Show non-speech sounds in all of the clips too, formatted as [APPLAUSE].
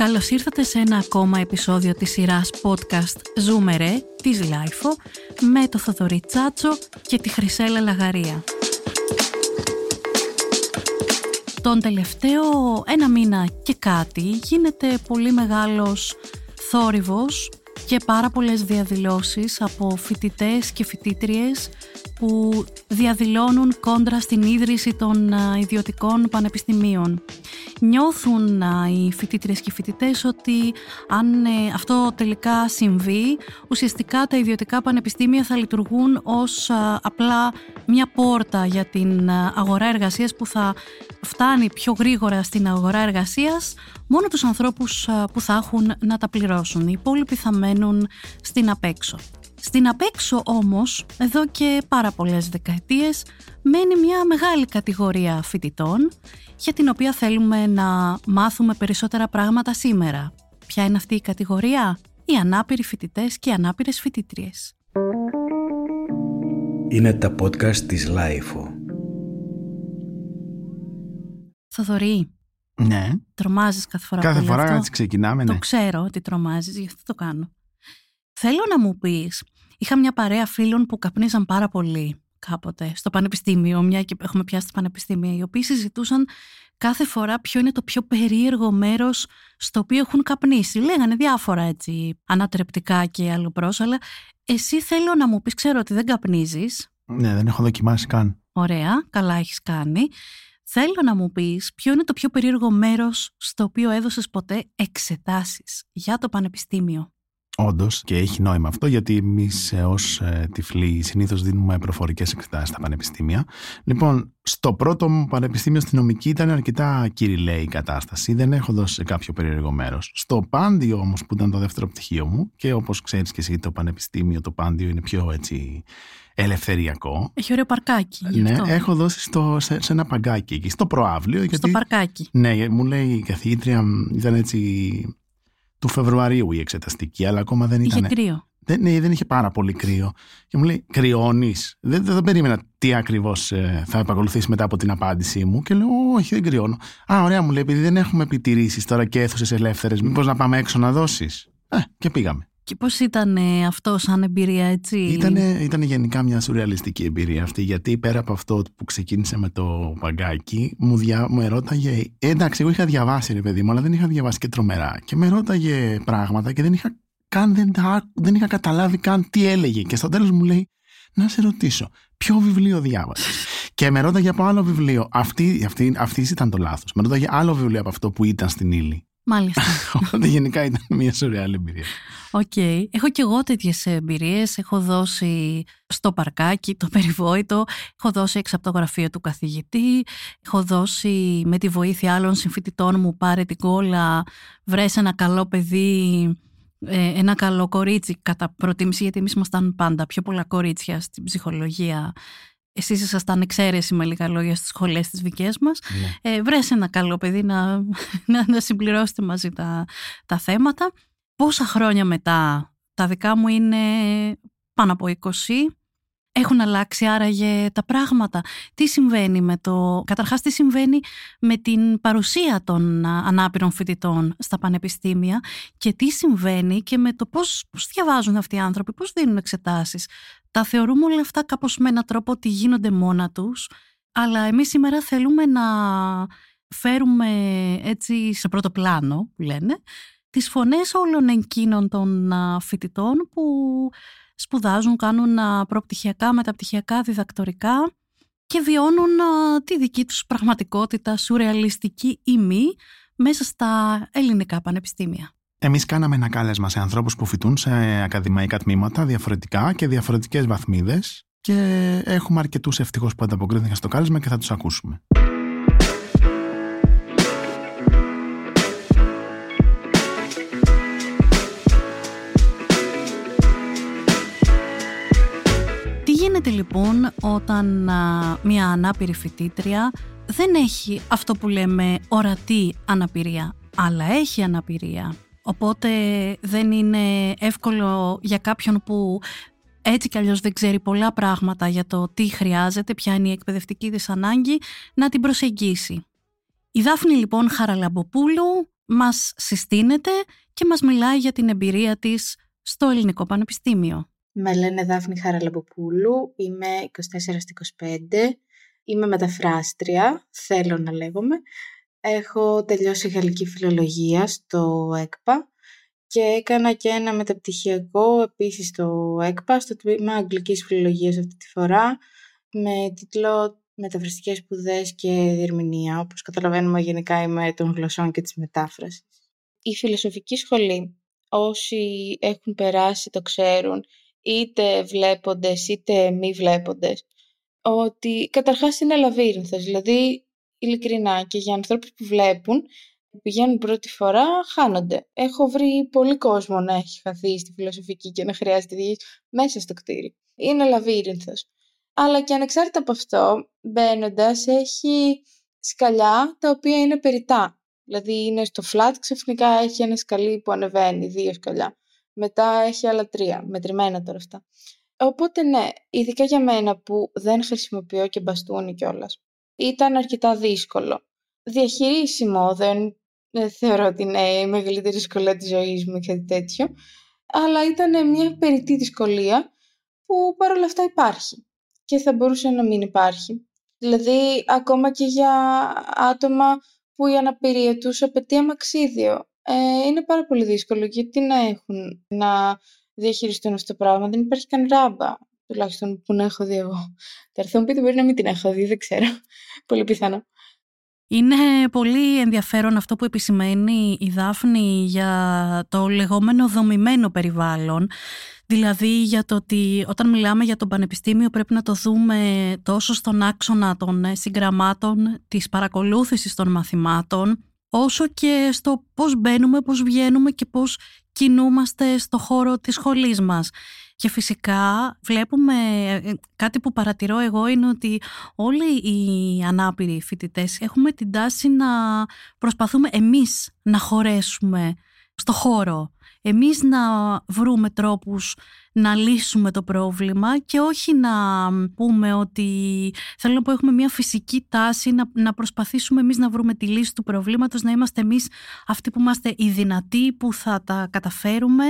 Καλώς ήρθατε σε ένα ακόμα επεισόδιο της σειράς podcast «Ζούμε ρε» της LiFO με το Θοδωρή Τσάτσο και τη Χρυσέλα Λαγαρία. Τον τελευταίο ένα μήνα και κάτι γίνεται πολύ μεγάλος θόρυβος και πάρα πολλές διαδηλώσεις από φοιτητές και φοιτήτριες που διαδηλώνουν κόντρα στην ίδρυση των ιδιωτικών πανεπιστημίων. Νιώθουν οι φοιτήτριες και οι φοιτητές ότι αν ε, αυτό τελικά συμβεί, ουσιαστικά τα ιδιωτικά πανεπιστήμια θα λειτουργούν ως απλά μια πόρτα για την αγορά εργασίας που θα φτάνει πιο γρήγορα στην αγορά εργασίας μόνο τους ανθρώπους που θα έχουν να τα πληρώσουν. Οι υπόλοιποι θα μένουν στην απέξω. Στην απέξω όμως, εδώ και πάρα πολλές δεκαετίες, μένει μια μεγάλη κατηγορία φοιτητών για την οποία θέλουμε να μάθουμε περισσότερα πράγματα σήμερα. Ποια είναι αυτή η κατηγορία; Οι ανάπηροι φοιτητές και οι ανάπηρες φοιτήτριες. Είναι τα podcast της LiFO. Θοδωρή, Ναι. τρομάζεις κάθε φορά Κάθε που λέω φορά αυτό. έτσι ξεκινάμε, Το ναι. ξέρω ότι τρομάζεις, γι' αυτό το κάνω. Θέλω να μου πεις, είχα μια παρέα φίλων που καπνίζαν πάρα πολύ κάποτε στο πανεπιστήμιο, μια και έχουμε πιάσει το πανεπιστήμιο, οι οποίοι συζητούσαν κάθε φορά ποιο είναι το πιο περίεργο μέρος στο οποίο έχουν καπνίσει. Λέγανε διάφορα έτσι ανατρεπτικά και αλλοπρός, αλλά εσύ θέλω να μου πεις, ξέρω ότι δεν καπνίζεις, Ναι, δεν έχω δοκιμάσει καν. Ωραία, καλά έχεις κάνει. Θέλω να μου πεις ποιο είναι το πιο περίεργο μέρος στο οποίο έδωσες ποτέ εξετάσεις για το πανεπιστήμιο; Όντως και έχει νόημα αυτό γιατί εμείς ως τυφλοί συνήθως δίνουμε προφορικές εξετάσεις στα πανεπιστήμια. Λοιπόν, στο πρώτο μου πανεπιστήμιο στη νομική ήταν αρκετά κυριλαίη η κατάσταση. Δεν έχω δώσει σε κάποιο περίεργο μέρος. Στο πάντιο όμως που ήταν το δεύτερο πτυχίο μου και όπως ξέρεις και εσύ το πανεπιστήμιο, το πάντιο είναι πιο έτσι ελευθεριακό. Έχει ωραίο παρκάκι. γι' Ναι, αυτό. έχω δώσει στο, σε, σε ένα παγκάκι εκεί, στο προάβλιο. Στο γιατί παρκάκι. Ναι, μου λέει η καθηγήτρια, μ, ήταν έτσι του Φεβρουαρίου η εξεταστική, αλλά ακόμα δεν Είχε ήταν. κρύο. Δεν, ναι, δεν είχε πάρα πολύ κρύο. Και μου λέει, κρυώνεις. Δεν, δεν, δεν περίμενα τι ακριβώς θα επακολουθήσει μετά από την απάντησή μου. Και λέω, Όχι, δεν κρυώνω. Α, ωραία, μου λέει, επειδή δεν έχουμε επιτηρήσεις τώρα και αίθουσες ελεύθερες, μήπως να πάμε έξω να δώσεις. Ε, και πήγαμε. Και πώς ήταν ε, αυτό σαν εμπειρία έτσι; Ήτανε, ήτανε γενικά μια σουρεαλιστική εμπειρία αυτή, γιατί πέρα από αυτό που ξεκίνησε με το παγκάκι, μου, δια, μου ερώταγε. Ε, εντάξει, εγώ είχα διαβάσει, ρε παιδί μου, αλλά δεν είχα διαβάσει και τρομερά. Και με ρώταγε πράγματα και δεν είχα, καν, δεν, τα άκου- δεν είχα καταλάβει καν τι έλεγε. Και στο τέλος μου λέει, να σε ρωτήσω, ποιο βιβλίο διάβασες; [LAUGHS] και με ρώταγε από άλλο βιβλίο. Αυτή, αυτή, αυτής ήταν το λάθος. Με ρώταγε άλλο βιβλίο από αυτό που ήταν στην ύλη. Μάλιστα. [LAUGHS] Οπότε γενικά ήταν μια σουρεάλ εμπειρία. Οκ. Έχω και εγώ τέτοιες εμπειρίες. Έχω δώσει στο παρκάκι το περιβόητο. Έχω δώσει έξω από το γραφείο του καθηγητή. Έχω δώσει με τη βοήθεια άλλων συμφοιτητών μου πάρε την κόλλα. Βρες ένα καλό παιδί, ε, ένα καλό κορίτσι κατά προτίμηση, γιατί εμείς ήμασταν πάντα πιο πολλά κορίτσια στην ψυχολογία. Εσείς ήσασταν εξαίρεση με λίγα λόγια στις σχολές τις δικές μας. Ε, βρες ένα καλό παιδί να, [LAUGHS] να, να συμπληρώσετε μαζί τα, τα θέματα. Πόσα χρόνια μετά, τα δικά μου είναι πάνω από 20, έχουν αλλάξει άραγε τα πράγματα. Τι συμβαίνει με το... Καταρχάς τι συμβαίνει με την παρουσία των α, ανάπηρων φοιτητών στα πανεπιστήμια και τι συμβαίνει και με το πώς, πώς διαβάζουν αυτοί οι άνθρωποι, πώς δίνουν εξετάσεις. Τα θεωρούμε όλα αυτά κάπως με έναν τρόπο ότι γίνονται μόνα τους, αλλά εμείς σήμερα θέλουμε να φέρουμε έτσι σε πρώτο πλάνο, που λένε, τις φωνές όλων εκείνων των α, φοιτητών που σπουδάζουν, κάνουν α, προπτυχιακά, μεταπτυχιακά, διδακτορικά και βιώνουν α, τη δική τους πραγματικότητα, σουρεαλιστική ή μη, μέσα στα ελληνικά πανεπιστήμια. Εμείς κάναμε ένα κάλεσμα σε ανθρώπους που φοιτούν σε ακαδημαϊκά τμήματα διαφορετικά και διαφορετικές βαθμίδες και έχουμε αρκετούς ευτυχώς που ανταποκρίθηκαν στο κάλεσμα και θα τους ακούσουμε. Γίνεται λοιπόν όταν α, μια ανάπηρη φοιτήτρια δεν έχει αυτό που λέμε ορατή αναπηρία, αλλά έχει αναπηρία. Οπότε δεν είναι εύκολο για κάποιον που έτσι κι αλλιώς δεν ξέρει πολλά πράγματα για το τι χρειάζεται, ποια είναι η εκπαιδευτική της ανάγκη, να την προσεγγίσει. Η Δάφνη λοιπόν Χαραλαμποπούλου μας συστήνεται και μας μιλάει για την εμπειρία της στο Ελληνικό Πανεπιστήμιο. Με λένε Δάφνη Χαραλαμποπούλου, είμαι 24-25, είμαι μεταφράστρια, θέλω να λέγομαι. Έχω τελειώσει γαλλική φιλολογία στο ΕΚΠΑ και έκανα και ένα μεταπτυχιακό επίσης στο ΕΚΠΑ, στο τμήμα Αγγλικής Φιλολογίας αυτή τη φορά, με τίτλο Μεταφραστικές σπουδές και διερμηνία. Όπως καταλαβαίνουμε γενικά είμαι των γλωσσών και της μετάφρασης. Η φιλοσοφική σχολή, όσοι έχουν περάσει το ξέρουν, είτε βλέποντες είτε μη βλέποντες, ότι καταρχάς είναι λαβύρινθος, δηλαδή ειλικρινά και για ανθρώπους που βλέπουν πηγαίνουν πρώτη φορά, χάνονται. Έχω βρει πολύ κόσμο να έχει χαθεί στη φιλοσοφική και να χρειάζεται διήγηση μέσα στο κτίρι. Είναι λαβύρινθος. Αλλά και ανεξάρτητα από αυτό, μπαίνοντας έχει σκαλιά τα οποία είναι περιτά. Δηλαδή είναι στο flat, ξαφνικά έχει ένα σκαλί που ανεβαίνει, δύο σκαλιά. Μετά έχει άλλα τρία, μετρημένα τώρα αυτά. Οπότε ναι, ειδικά για μένα που δεν χρησιμοποιώ και μπαστούνι κιόλας. Ήταν αρκετά δύσκολο. Διαχειρίσιμο, δεν δεν θεωρώ ότι είναι η μεγαλύτερη δυσκολία της ζωής μου ή κάτι τέτοιο, αλλά ήταν μια περιττή δυσκολία που παρόλα αυτά υπάρχει και θα μπορούσε να μην υπάρχει. Δηλαδή, ακόμα και για άτομα που η αναπηρία τους απαιτεί αμαξίδιο. Ε, είναι πάρα πολύ δύσκολο γιατί να έχουν να διαχειριστούν αυτό το πράγμα; Δεν υπάρχει καν ράμπα, τουλάχιστον που να έχω δει εγώ. Θα έρθω μου πείτε μπορεί να μην την έχω δει, δεν ξέρω. [LAUGHS] πολύ πιθανό. Είναι πολύ ενδιαφέρον αυτό που επισημαίνει η Δάφνη για το λεγόμενο δομημένο περιβάλλον. Δηλαδή για το ότι όταν μιλάμε για το πανεπιστήμιο πρέπει να το δούμε τόσο στον άξονα των συγγραμμάτων, της παρακολούθησης των μαθημάτων, όσο και στο πώς μπαίνουμε, πώς βγαίνουμε και πώς κινούμαστε στο χώρο της σχολής μας. Και φυσικά βλέπουμε, ε, κάτι που παρατηρώ εγώ είναι ότι όλοι οι ανάπηροι φοιτητές έχουμε την τάση να προσπαθούμε εμείς να χωρέσουμε στο χώρο εμείς να βρούμε τρόπους να λύσουμε το πρόβλημα και όχι να πούμε ότι θέλω να πω έχουμε μια φυσική τάση να, να προσπαθήσουμε εμείς να βρούμε τη λύση του προβλήματος, να είμαστε εμείς αυτοί που είμαστε οι δυνατοί που θα τα καταφέρουμε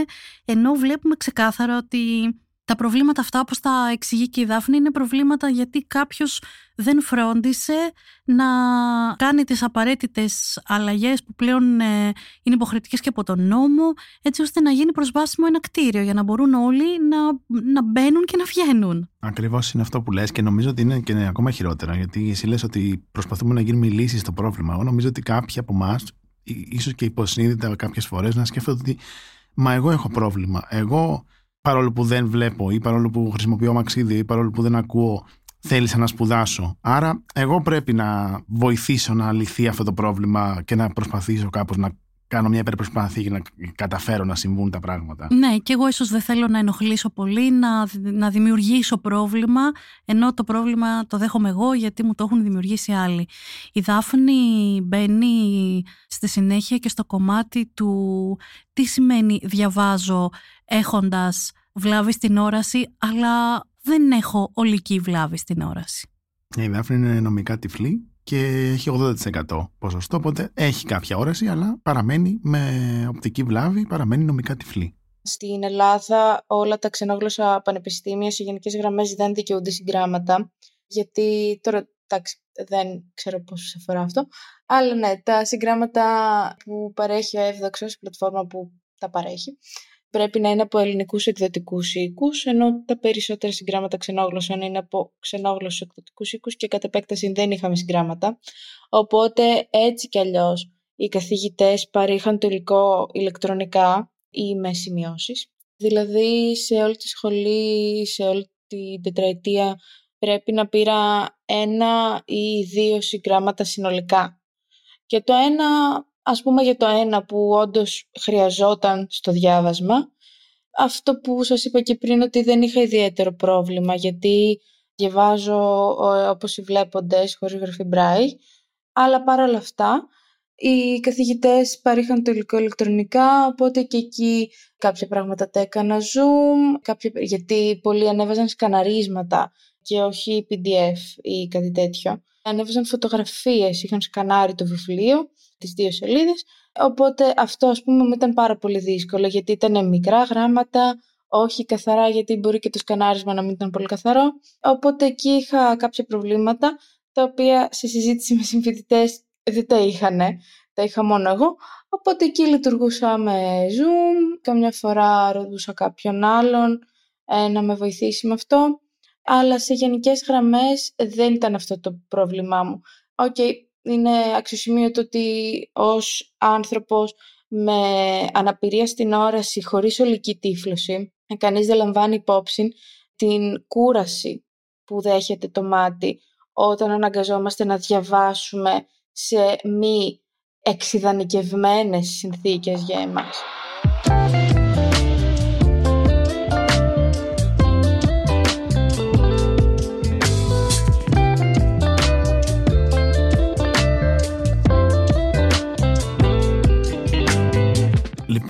ενώ βλέπουμε ξεκάθαρα ότι τα προβλήματα αυτά, όπως τα εξηγεί και η Δάφνη, είναι προβλήματα γιατί κάποιος δεν φρόντισε να κάνει τις απαραίτητες αλλαγές που πλέον ε, είναι υποχρεωτικές και από τον νόμο, έτσι ώστε να γίνει προσβάσιμο ένα κτίριο για να μπορούν όλοι να, να μπαίνουν και να βγαίνουν. Ακριβώς είναι αυτό που λες και νομίζω ότι είναι και ακόμα χειρότερα, γιατί εσύ λες ότι προσπαθούμε να γίνουμε λύση στο πρόβλημα. Εγώ νομίζω ότι κάποιοι από εμάς, ίσως και υποσυνείδητα κάποιες φορές, να σκέφτονται ότι μα εγώ έχω πρόβλημα. Εγώ παρόλο που δεν βλέπω ή παρόλο που χρησιμοποιώ μαξίδι ή παρόλο που δεν ακούω θέλησα να σπουδάσω. Άρα εγώ πρέπει να βοηθήσω να λυθεί αυτό το πρόβλημα και να προσπαθήσω κάπως να κάνω μια υπερπροσπάθεια για να καταφέρω να συμβούν τα πράγματα. Ναι, και εγώ ίσως δεν θέλω να ενοχλήσω πολύ, να, να δημιουργήσω πρόβλημα, ενώ το πρόβλημα το δέχομαι εγώ γιατί μου το έχουν δημιουργήσει άλλοι. Η Δάφνη μπαίνει στη συνέχεια και στο κομμάτι του τι σημαίνει διαβάζω έχοντας βλάβη στην όραση, αλλά δεν έχω ολική βλάβη στην όραση. Η Δάφνη είναι νομικά τυφλή και έχει 80% ποσοστό, οπότε έχει κάποια όραση, αλλά παραμένει με οπτική βλάβη, παραμένει νομικά τυφλή. Στην Ελλάδα όλα τα ξενόγλωσσα πανεπιστήμια σε γενικές γραμμές δεν δικαιούνται συγγράμματα, γιατί τώρα εντάξει, δεν ξέρω πώς σε αφορά αυτό, αλλά ναι, τα συγγράμματα που παρέχει ο Εύδοξος, η πλατφόρμα που τα παρέχει, πρέπει να είναι από ελληνικούς εκδοτικούς οίκους, ενώ τα περισσότερα συγγράμματα ξενόγλωσσων είναι από ξενόγλωσσους εκδοτικούς οίκους και κατ' επέκταση δεν είχαμε συγγράμματα. Οπότε έτσι κι αλλιώς οι καθηγητές παρήχαν το υλικό ηλεκτρονικά ή με σημειώσεις. Δηλαδή σε όλη τη σχολή, σε όλη την τετραετία πρέπει να πήρα ένα ή δύο συγγράμματα συνολικά. Και το ένα ας πούμε για το ένα που όντως χρειαζόταν στο διάβασμα, αυτό που σας είπα και πριν ότι δεν είχα ιδιαίτερο πρόβλημα γιατί διαβάζω όπως οι βλέποντες χωρίς γραφή Μπράι, αλλά παρόλα αυτά οι καθηγητές παρήχαν το υλικό ηλεκτρονικά, οπότε και εκεί κάποια πράγματα τα έκανα Zoom, κάποια, γιατί πολλοί ανέβαζαν σκαναρίσματα και όχι PDF ή κάτι τέτοιο. Ανέβαζαν φωτογραφίες, είχαν σκανάρει το βιβλίο, τις δύο σελίδες, οπότε αυτό ας πούμε μου ήταν πάρα πολύ δύσκολο γιατί ήταν μικρά γράμματα, όχι καθαρά γιατί μπορεί και το σκανάρισμα να μην ήταν πολύ καθαρό. Οπότε εκεί είχα κάποια προβλήματα τα οποία σε συζήτηση με συμφοιτητές δεν τα είχαν, τα είχα μόνο εγώ. Οπότε εκεί λειτουργούσα με Zoom, καμιά φορά ρωτούσα κάποιον άλλον ε, να με βοηθήσει με αυτό. Αλλά σε γενικές γραμμές δεν ήταν αυτό το πρόβλημά μου. OK, okay, είναι αξιοσημείωτο ότι ως άνθρωπος με αναπηρία στην όραση χωρίς ολική τύφλωση, κανείς δεν λαμβάνει υπόψη την κούραση που δέχεται το μάτι όταν αναγκαζόμαστε να διαβάσουμε σε μη εξειδικευμένες συνθήκες για εμάς.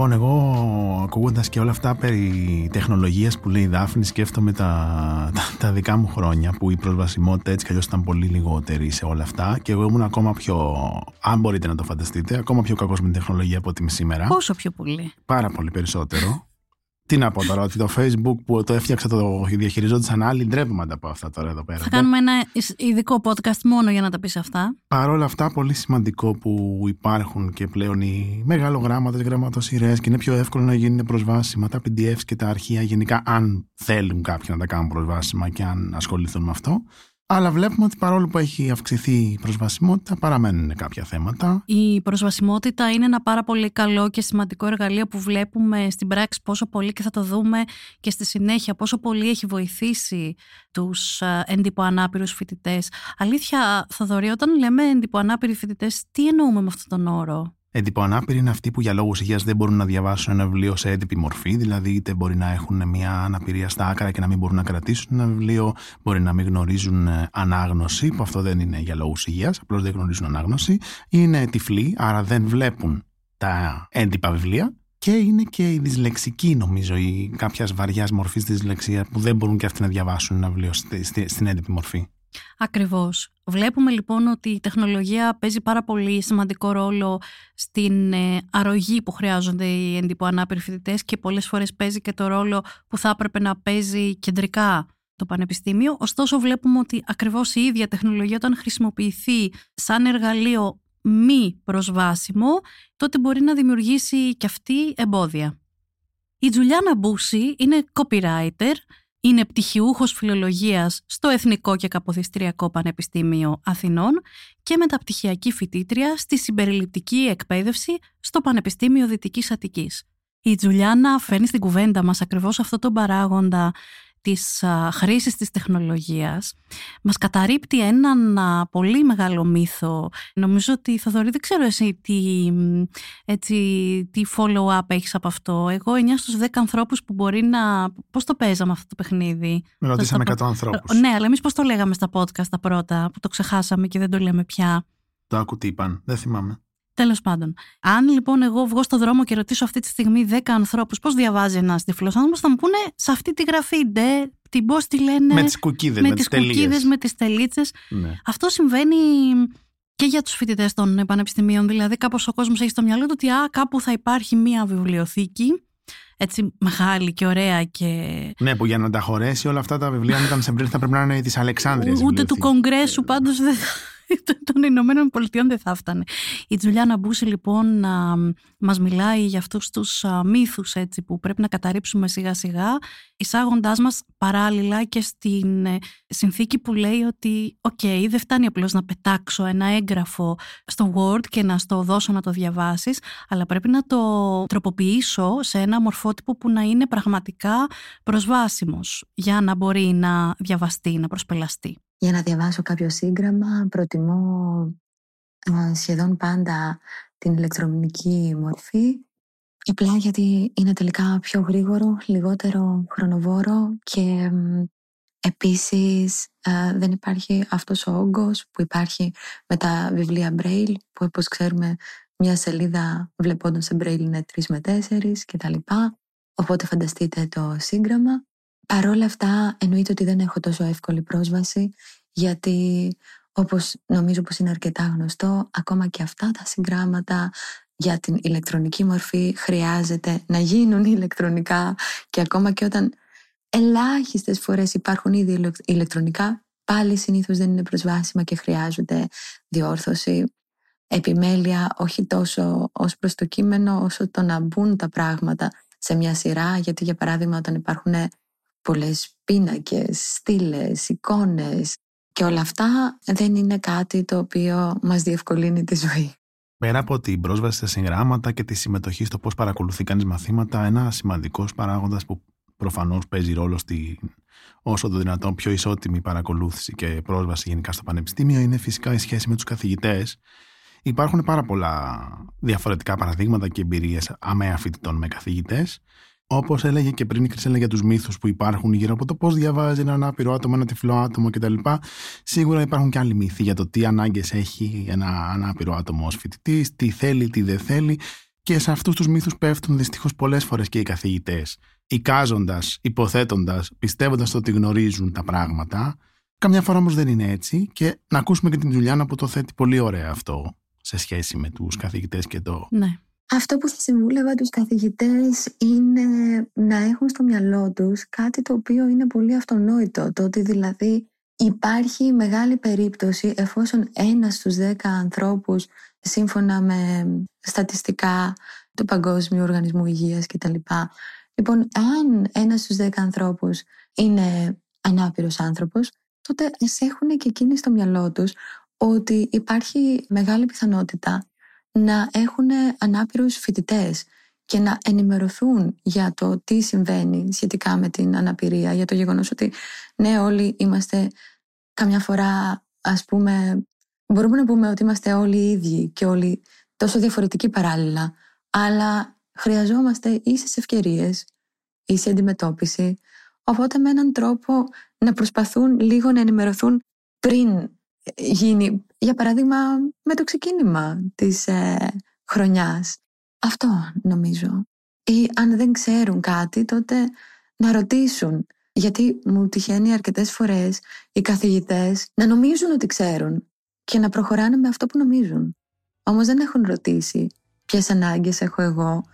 Λοιπόν, εγώ ακούγοντας και όλα αυτά περί τεχνολογίας που λέει η Δάφνη σκέφτομαι τα, τα, δικά μου χρόνια που η προσβασιμότητα έτσι κι αλλιώς ήταν πολύ λιγότερη σε όλα αυτά και εγώ ήμουν ακόμα πιο, αν μπορείτε να το φανταστείτε, ακόμα πιο κακός με την τεχνολογία από ότι είμαι σήμερα. Πόσο πιο πολύ; Πάρα πολύ περισσότερο. Τι να πω τώρα, ότι το Facebook που το έφτιαξα το διαχειριζόντουσαν άλλοι, ντρέπομαι από αυτά τώρα εδώ πέρα. Θα κάνουμε ένα ειδικό podcast μόνο για να τα πεις αυτά. Παρ' όλα αυτά, πολύ σημαντικό που υπάρχουν και πλέον οι μεγαλογράμματα, γραμματοσυρές και είναι πιο εύκολο να γίνουν προσβάσιμα τα PDFs και τα αρχεία γενικά, αν θέλουν κάποιοι να τα κάνουν προσβάσιμα και αν ασχοληθούν με αυτό. Αλλά βλέπουμε ότι παρόλο που έχει αυξηθεί η προσβασιμότητα, παραμένουν κάποια θέματα. Η προσβασιμότητα είναι ένα πάρα πολύ καλό και σημαντικό εργαλείο που βλέπουμε στην πράξη πόσο πολύ και θα το δούμε και στη συνέχεια πόσο πολύ έχει βοηθήσει τους ε, εντυπωανάπηρους φοιτητές. Αλήθεια, Θοδωρή, όταν λέμε εντυπωανάπηροι φοιτητές, τι εννοούμε με αυτόν τον όρο; Εντυπωανάπηροι είναι αυτοί που για λόγους υγείας δεν μπορούν να διαβάσουν ένα βιβλίο σε έντυπη μορφή, δηλαδή είτε μπορεί να έχουν μια αναπηρία στα άκρα και να μην μπορούν να κρατήσουν ένα βιβλίο, μπορεί να μην γνωρίζουν ε, ανάγνωση, που αυτό δεν είναι για λόγους υγείας, απλώς δεν γνωρίζουν ανάγνωση, είναι τυφλοί, άρα δεν βλέπουν τα έντυπα βιβλία. Και είναι και η δυσλεξική, νομίζω, η κάποιας βαριάς μορφής δυσλεξίας που δεν μπορούν και αυτοί να διαβάσουν ένα βιβλίο στην έντυπη μορφή. Ακριβώς. Βλέπουμε λοιπόν ότι η τεχνολογία παίζει πάρα πολύ σημαντικό ρόλο στην ε, αρρωγή που χρειάζονται οι εντυπωανάπηροι φοιτητές και πολλές φορές παίζει και το ρόλο που θα έπρεπε να παίζει κεντρικά το πανεπιστήμιο. Ωστόσο βλέπουμε ότι ακριβώς η ίδια τεχνολογία όταν χρησιμοποιηθεί σαν εργαλείο μη προσβάσιμο, τότε μπορεί να δημιουργήσει και αυτή εμπόδια. Η Τζουλιάνα Μπούση είναι copywriter, είναι πτυχιούχος φιλολογίας στο Εθνικό και Καποδιστριακό Πανεπιστήμιο Αθηνών και μεταπτυχιακή φοιτήτρια στη συμπεριληπτική εκπαίδευση στο Πανεπιστήμιο Δυτικής Αττικής. Η Τζουλιάνα φέρνει στην κουβέντα μας ακριβώς αυτό τον παράγοντα της χρήσης της τεχνολογίας μας καταρρύπτει έναν πολύ μεγάλο μύθο. Νομίζω ότι Θοδωρή δεν ξέρω εσύ τι, έτσι, τι follow-up έχεις από αυτό. Εγώ 9 στους 10 ανθρώπους που μπορεί να... Πώς το παίζαμε αυτό το παιχνίδι; Με ρωτήσαμε 100 ανθρώπους. Ναι, αλλά εμείς πώς το λέγαμε στα podcast τα πρώτα που το ξεχάσαμε και δεν το λέμε πια; Το άκου τι είπαν, δεν θυμάμαι. Τέλος πάντων. Αν λοιπόν εγώ βγω στο δρόμο και ρωτήσω αυτή τη στιγμή 10 ανθρώπους πώς διαβάζει ένας τυφλός άνθρωπος, θα μου πούνε σε αυτή τη γραφή ντε, την πώς τη λένε. Με τις κουκίδες, με, με τις κουκίδες, με τις τελίτσες. Ναι. Αυτό συμβαίνει και για τους φοιτητές των πανεπιστημίων. Δηλαδή, κάπως ο κόσμος έχει στο μυαλό του ότι α, κάπου θα υπάρχει μία βιβλιοθήκη έτσι μεγάλη και ωραία και... Ναι, που για να τα χωρέσει όλα αυτά τα βιβλία, αν ήταν σε θα πρέπει να είναι της Αλεξάνδρεια. Ούτε του Κογκρέσου πάντως δεν [LAUGHS] των Ηνωμένων Πολιτειών δεν θα φτάνε. Η Τζουλιάνα Μπούση λοιπόν να μας μιλάει για αυτούς τους μύθους έτσι, που πρέπει να καταρρύψουμε σιγά σιγά εισάγοντάς μας παράλληλα και στην ε, συνθήκη που λέει ότι OK, okay, δεν φτάνει απλώς να πετάξω ένα έγγραφο στο Word και να στο δώσω να το διαβάσεις αλλά πρέπει να το τροποποιήσω σε ένα μορφότυπο που να είναι πραγματικά προσβάσιμος για να μπορεί να διαβαστεί, να προσπελαστεί. Για να διαβάσω κάποιο σύγγραμμα προτιμώ σχεδόν πάντα την ηλεκτρονική μορφή απλά γιατί είναι τελικά πιο γρήγορο, λιγότερο χρονοβόρο και επίσης δεν υπάρχει αυτός ο όγκος που υπάρχει με τα βιβλία Braille που όπως ξέρουμε μια σελίδα βλεπόντων σε Braille είναι 3 με 4 και τα λοιπά. Οπότε φανταστείτε το σύγγραμμα παρόλα αυτά εννοείται ότι δεν έχω τόσο εύκολη πρόσβαση γιατί όπως νομίζω πως είναι αρκετά γνωστό ακόμα και αυτά τα συγγράμματα για την ηλεκτρονική μορφή χρειάζεται να γίνουν ηλεκτρονικά και ακόμα και όταν ελάχιστες φορές υπάρχουν ήδη ηλεκτρονικά πάλι συνήθως δεν είναι προσβάσιμα και χρειάζονται διόρθωση. Επιμέλεια όχι τόσο ως προς το κείμενο όσο το να μπουν τα πράγματα σε μια σειρά γιατί για παράδειγμα όταν υπάρχουν πολλές πίνακες, στήλες, εικόνες και όλα αυτά δεν είναι κάτι το οποίο μας διευκολύνει τη ζωή. Πέρα από την πρόσβαση σε συγγράμματα και τη συμμετοχή στο πώς παρακολουθεί κανείς μαθήματα, ένα σημαντικός παράγοντας που προφανώς παίζει ρόλο στη όσο το δυνατόν πιο ισότιμη παρακολούθηση και πρόσβαση γενικά στο πανεπιστήμιο είναι φυσικά η σχέση με τους καθηγητές. Υπάρχουν πάρα πολλά διαφορετικά παραδείγματα και εμπειρίες αμαία φοιτητών με καθηγητές Όπως έλεγε και πριν η Κρυσέλα για τους μύθους που υπάρχουν γύρω από το πώς διαβάζει ένα άπειρο άτομο, ένα τυφλό άτομο κτλ. Σίγουρα υπάρχουν και άλλοι μύθοι για το τι ανάγκες έχει ένα ανάπηρο άτομο ως φοιτητής, τι θέλει, τι δεν θέλει. Και σε αυτούς τους μύθους πέφτουν δυστυχώς πολλές φορές και οι καθηγητές, εικάζοντας, υποθέτοντας, πιστεύοντας ότι γνωρίζουν τα πράγματα. Καμιά φορά όμως δεν είναι έτσι. Και να ακούσουμε και την Τζουλιάνα που το θέτει πολύ ωραία αυτό σε σχέση με τους καθηγητές και το. Ναι. Αυτό που θα συμβούλευα τους καθηγητές είναι να έχουν στο μυαλό τους κάτι το οποίο είναι πολύ αυτονόητο. Το ότι δηλαδή υπάρχει μεγάλη περίπτωση εφόσον ένας στους δέκα ανθρώπους σύμφωνα με στατιστικά του Παγκόσμιου Οργανισμού Υγείας κτλ. Λοιπόν, αν ένας στους δέκα ανθρώπους είναι ανάπηρος άνθρωπος, τότε ας έχουν και εκείνοι στο μυαλό τους ότι υπάρχει μεγάλη πιθανότητα να έχουν ανάπηρους φοιτητές και να ενημερωθούν για το τι συμβαίνει σχετικά με την αναπηρία, για το γεγονός ότι ναι όλοι είμαστε καμιά φορά ας πούμε μπορούμε να πούμε ότι είμαστε όλοι οι ίδιοι και όλοι τόσο διαφορετικοί παράλληλα αλλά χρειαζόμαστε ίσες ευκαιρίες, ίση αντιμετώπιση οπότε με έναν τρόπο να προσπαθούν λίγο να ενημερωθούν πριν γίνει, για παράδειγμα, με το ξεκίνημα της ε, χρονιάς. Αυτό νομίζω. Ή αν δεν ξέρουν κάτι, τότε να ρωτήσουν. Γιατί μου τυχαίνει αρκετές φορές οι καθηγητές να νομίζουν ότι ξέρουν και να προχωράνε με αυτό που νομίζουν. Όμως δεν έχουν ρωτήσει ποιες ανάγκες έχω εγώ,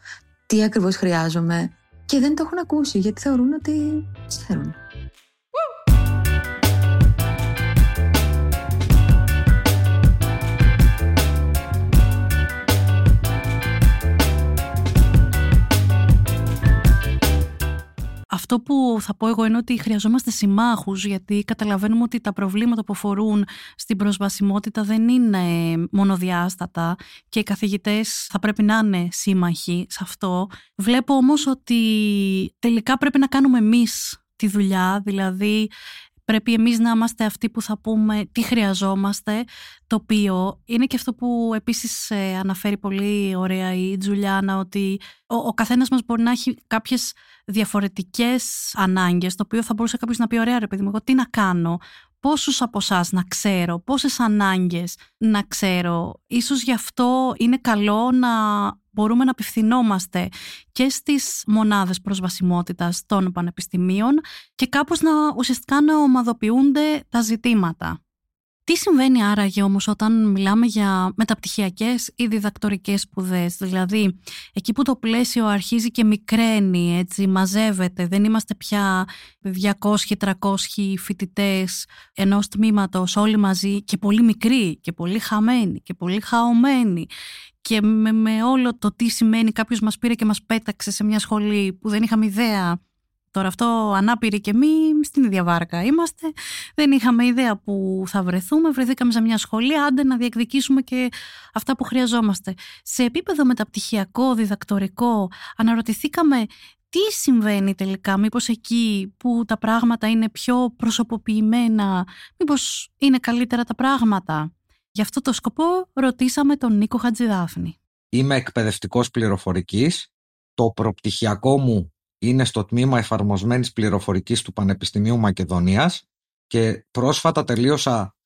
τι ακριβώς χρειάζομαι και δεν το έχουν ακούσει γιατί θεωρούν ότι ξέρουν. Αυτό που θα πω εγώ είναι ότι χρειαζόμαστε συμμάχους γιατί καταλαβαίνουμε ότι τα προβλήματα που αφορούν στην προσβασιμότητα δεν είναι μονοδιάστατα και οι καθηγητές θα πρέπει να είναι σύμμαχοι σε αυτό. Βλέπω όμως ότι τελικά πρέπει να κάνουμε εμείς τη δουλειά, δηλαδή πρέπει εμείς να είμαστε αυτοί που θα πούμε τι χρειαζόμαστε, το οποίο είναι και αυτό που επίσης ε, αναφέρει πολύ ωραία η Τζουλιάνα, ότι ο, ο καθένας μας μπορεί να έχει κάποιες διαφορετικές ανάγκες, το οποίο θα μπορούσε κάποιος να πει ωραία ρε παιδί μου, εγώ τι να κάνω, πόσους από εσάς να ξέρω, πόσες ανάγκες να ξέρω. Ίσως γι' αυτό είναι καλό να μπορούμε να απευθυνόμαστε και στις μονάδες προσβασιμότητας των πανεπιστημίων και κάπως να ουσιαστικά να ομαδοποιούνται τα ζητήματα. Τι συμβαίνει άραγε όμως όταν μιλάμε για μεταπτυχιακές ή διδακτορικές σπουδές, δηλαδή εκεί που το πλαίσιο αρχίζει και μικραίνει, έτσι, μαζεύεται, δεν είμαστε πια 200-300 φοιτητές ενός τμήματος όλοι μαζί και πολύ μικροί και πολύ χαμένοι και πολύ χαωμένοι. Και με, με όλο το τι σημαίνει κάποιος μας πήρε και μας πέταξε σε μια σχολή που δεν είχαμε ιδέα Τώρα αυτό ανάπηροι και εμείς στην ίδια βάρκα είμαστε. Δεν είχαμε ιδέα που θα βρεθούμε. Βρεθήκαμε σε μια σχολή, άντε να διεκδικήσουμε και αυτά που χρειαζόμαστε. Σε επίπεδο μεταπτυχιακό, διδακτορικό, αναρωτηθήκαμε τι συμβαίνει τελικά, μήπως εκεί που τα πράγματα είναι πιο προσωποποιημένα, μήπως είναι καλύτερα τα πράγματα. Γι' αυτό το σκοπό ρωτήσαμε τον Νίκο Χατζηδάφνη. Είμαι εκπαιδευτικός πληροφορικής. Το προπτυχιακό μου είναι στο τμήμα εφαρμοσμένης πληροφορικής του Πανεπιστημίου Μακεδονίας και πρόσφατα τελείωσα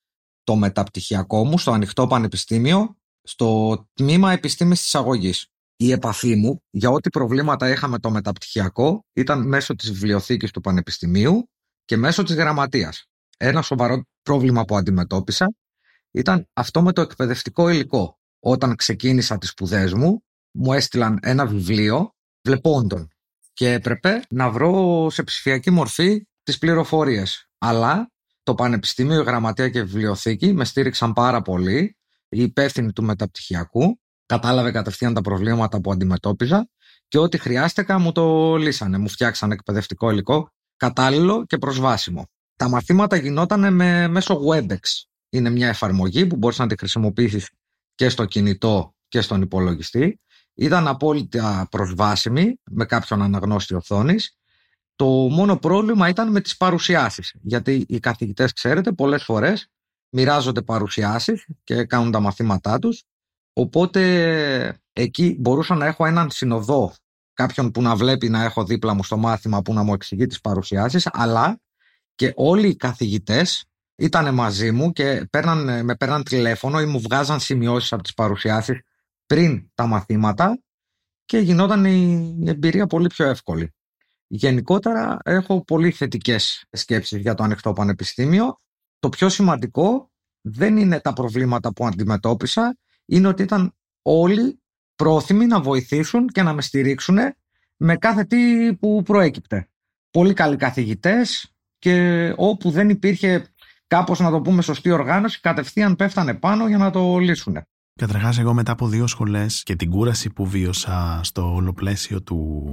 το μεταπτυχιακό μου στο ανοιχτό πανεπιστήμιο στο τμήμα επιστήμης της αγωγής. η επαφή μου για ό,τι προβλήματα είχα με το μεταπτυχιακό ήταν μέσω της βιβλιοθήκης του Πανεπιστημίου και μέσω της γραμματείας. Ένα σοβαρό πρόβλημα που αντιμετώπισα ήταν αυτό με το εκπαιδευτικό υλικό. Όταν ξεκίνησα τις σπουδές μου, μου έστειλαν ένα βιβλίο βλεπόντων και έπρεπε να βρω σε ψηφιακή μορφή τις πληροφορίες. Αλλά το Πανεπιστήμιο, η Γραμματεία και η Βιβλιοθήκη με στήριξαν πάρα πολύ. Η υπεύθυνη του μεταπτυχιακού κατάλαβε κατευθείαν τα προβλήματα που αντιμετώπιζα και ό,τι χρειάστηκα μου το λύσανε. Μου φτιάξαν εκπαιδευτικό υλικό κατάλληλο και προσβάσιμο. Τα μαθήματα γινόταν με, μέσω WebEx. Είναι μια εφαρμογή που μπορείς να τη χρησιμοποιήσεις και στο κινητό και στον υπολογιστή. Ήταν απόλυτα προσβάσιμη με κάποιον αναγνώστη οθόνης. Το μόνο πρόβλημα ήταν με τις παρουσιάσεις. Γιατί οι καθηγητές, ξέρετε, πολλές φορές μοιράζονται παρουσιάσεις και κάνουν τα μαθήματά τους. Οπότε εκεί μπορούσα να έχω έναν συνοδό, κάποιον που να βλέπει να έχω δίπλα μου στο μάθημα που να μου εξηγεί τις παρουσιάσεις, αλλά και όλοι οι καθηγητές ήταν μαζί μου και παίρναν, με παίρναν τηλέφωνο ή μου βγάζαν σημειώσεις από τις παρουσιάσεις πριν τα μαθήματα και γινόταν η εμπειρία πολύ πιο εύκολη. Γενικότερα έχω πολύ θετικές σκέψεις για το ανοιχτό πανεπιστήμιο. Το πιο σημαντικό δεν είναι τα προβλήματα που αντιμετώπισα, είναι ότι ήταν όλοι πρόθυμοι να βοηθήσουν και να με στηρίξουν με κάθε τι που προέκυπτε. Πολύ καλοί καθηγητές και όπου δεν υπήρχε κάπως να το πούμε σωστή οργάνωση κατευθείαν πέφτανε πάνω για να το λύσουν. Καταρχάς εγώ μετά από δύο σχολές και την κούραση που βίωσα στο όλο πλαίσιο του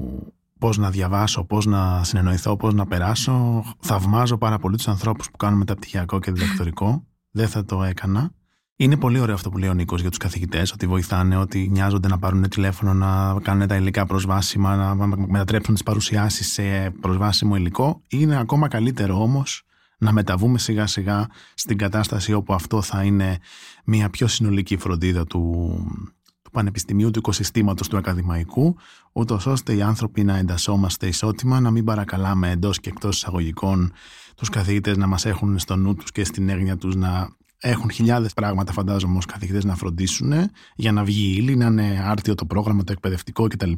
πώς να διαβάσω, πώς να συνεννοηθώ, πώς να περάσω θαυμάζω πάρα πολύ τους ανθρώπους που κάνουν μεταπτυχιακό και διδακτορικό δεν θα το έκανα είναι πολύ ωραίο αυτό που λέει ο Νίκος για τους καθηγητές, ότι βοηθάνε, ότι νοιάζονται να πάρουν τηλέφωνο, να κάνουν τα υλικά προσβάσιμα, να μετατρέψουν τις παρουσιάσεις σε προσβάσιμο υλικό. Είναι ακόμα καλύτερο όμως να μεταβούμε σιγά σιγά στην κατάσταση όπου αυτό θα είναι μια πιο συνολική φροντίδα του, του πανεπιστημίου, του οικοσυστήματος του ακαδημαϊκού, ούτως ώστε οι άνθρωποι να εντασσόμαστε ισότιμα, να μην παρακαλάμε εντός και εκτός εισαγωγικών τους καθηγητές να μας έχουν στο νου τους και στην έγνοια τους να έχουν χιλιάδες πράγματα, φαντάζομαι, ω καθηγητές να φροντίσουν για να βγει η ύλη, να είναι άρτιο το πρόγραμμα, το εκπαιδευτικό κτλ.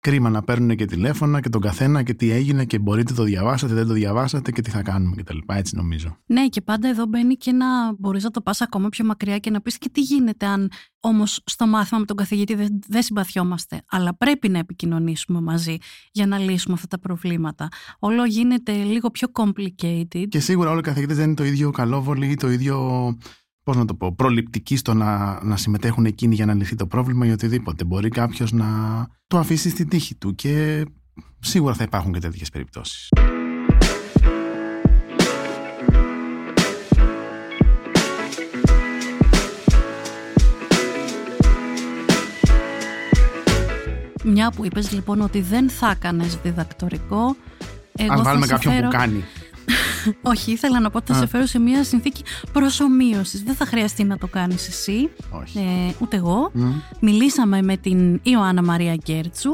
Κρίμα να παίρνουν και τηλέφωνα και τον καθένα και τι έγινε και μπορείτε το διαβάσατε, δεν το διαβάσατε και τι θα κάνουμε κτλ. Έτσι νομίζω. Ναι, και πάντα εδώ μπαίνει και να μπορείς να το πας ακόμα πιο μακριά και να πεις και τι γίνεται αν Όμως στο μάθημα με τον καθηγητή δεν, δεν συμπαθιόμαστε. Αλλά πρέπει να επικοινωνήσουμε μαζί για να λύσουμε αυτά τα προβλήματα. Όλο γίνεται λίγο πιο complicated. Και σίγουρα όλοι οι καθηγητές δεν είναι το ίδιο καλόβολοι ή το ίδιο πώς να το πω, προληπτικοί στο να, να συμμετέχουν εκείνοι για να λυθεί το πρόβλημα ή οτιδήποτε. Μπορεί κάποιος να το αφήσει στην τύχη του και σίγουρα θα υπάρχουν και τέτοιες περιπτώσεις. Μια που είπες λοιπόν ότι δεν θα έκανε διδακτορικό. Εγώ Ας βάλουμε κάποιον που κάνει. [LAUGHS] Όχι, ήθελα να πω ότι θα σε φέρω σε μια συνθήκη προσωμείωσης. Δεν θα χρειαστεί να το κάνεις εσύ, ε, ούτε εγώ. Μιλήσαμε με την Ιωάννα Μαρία Γκέρτσου.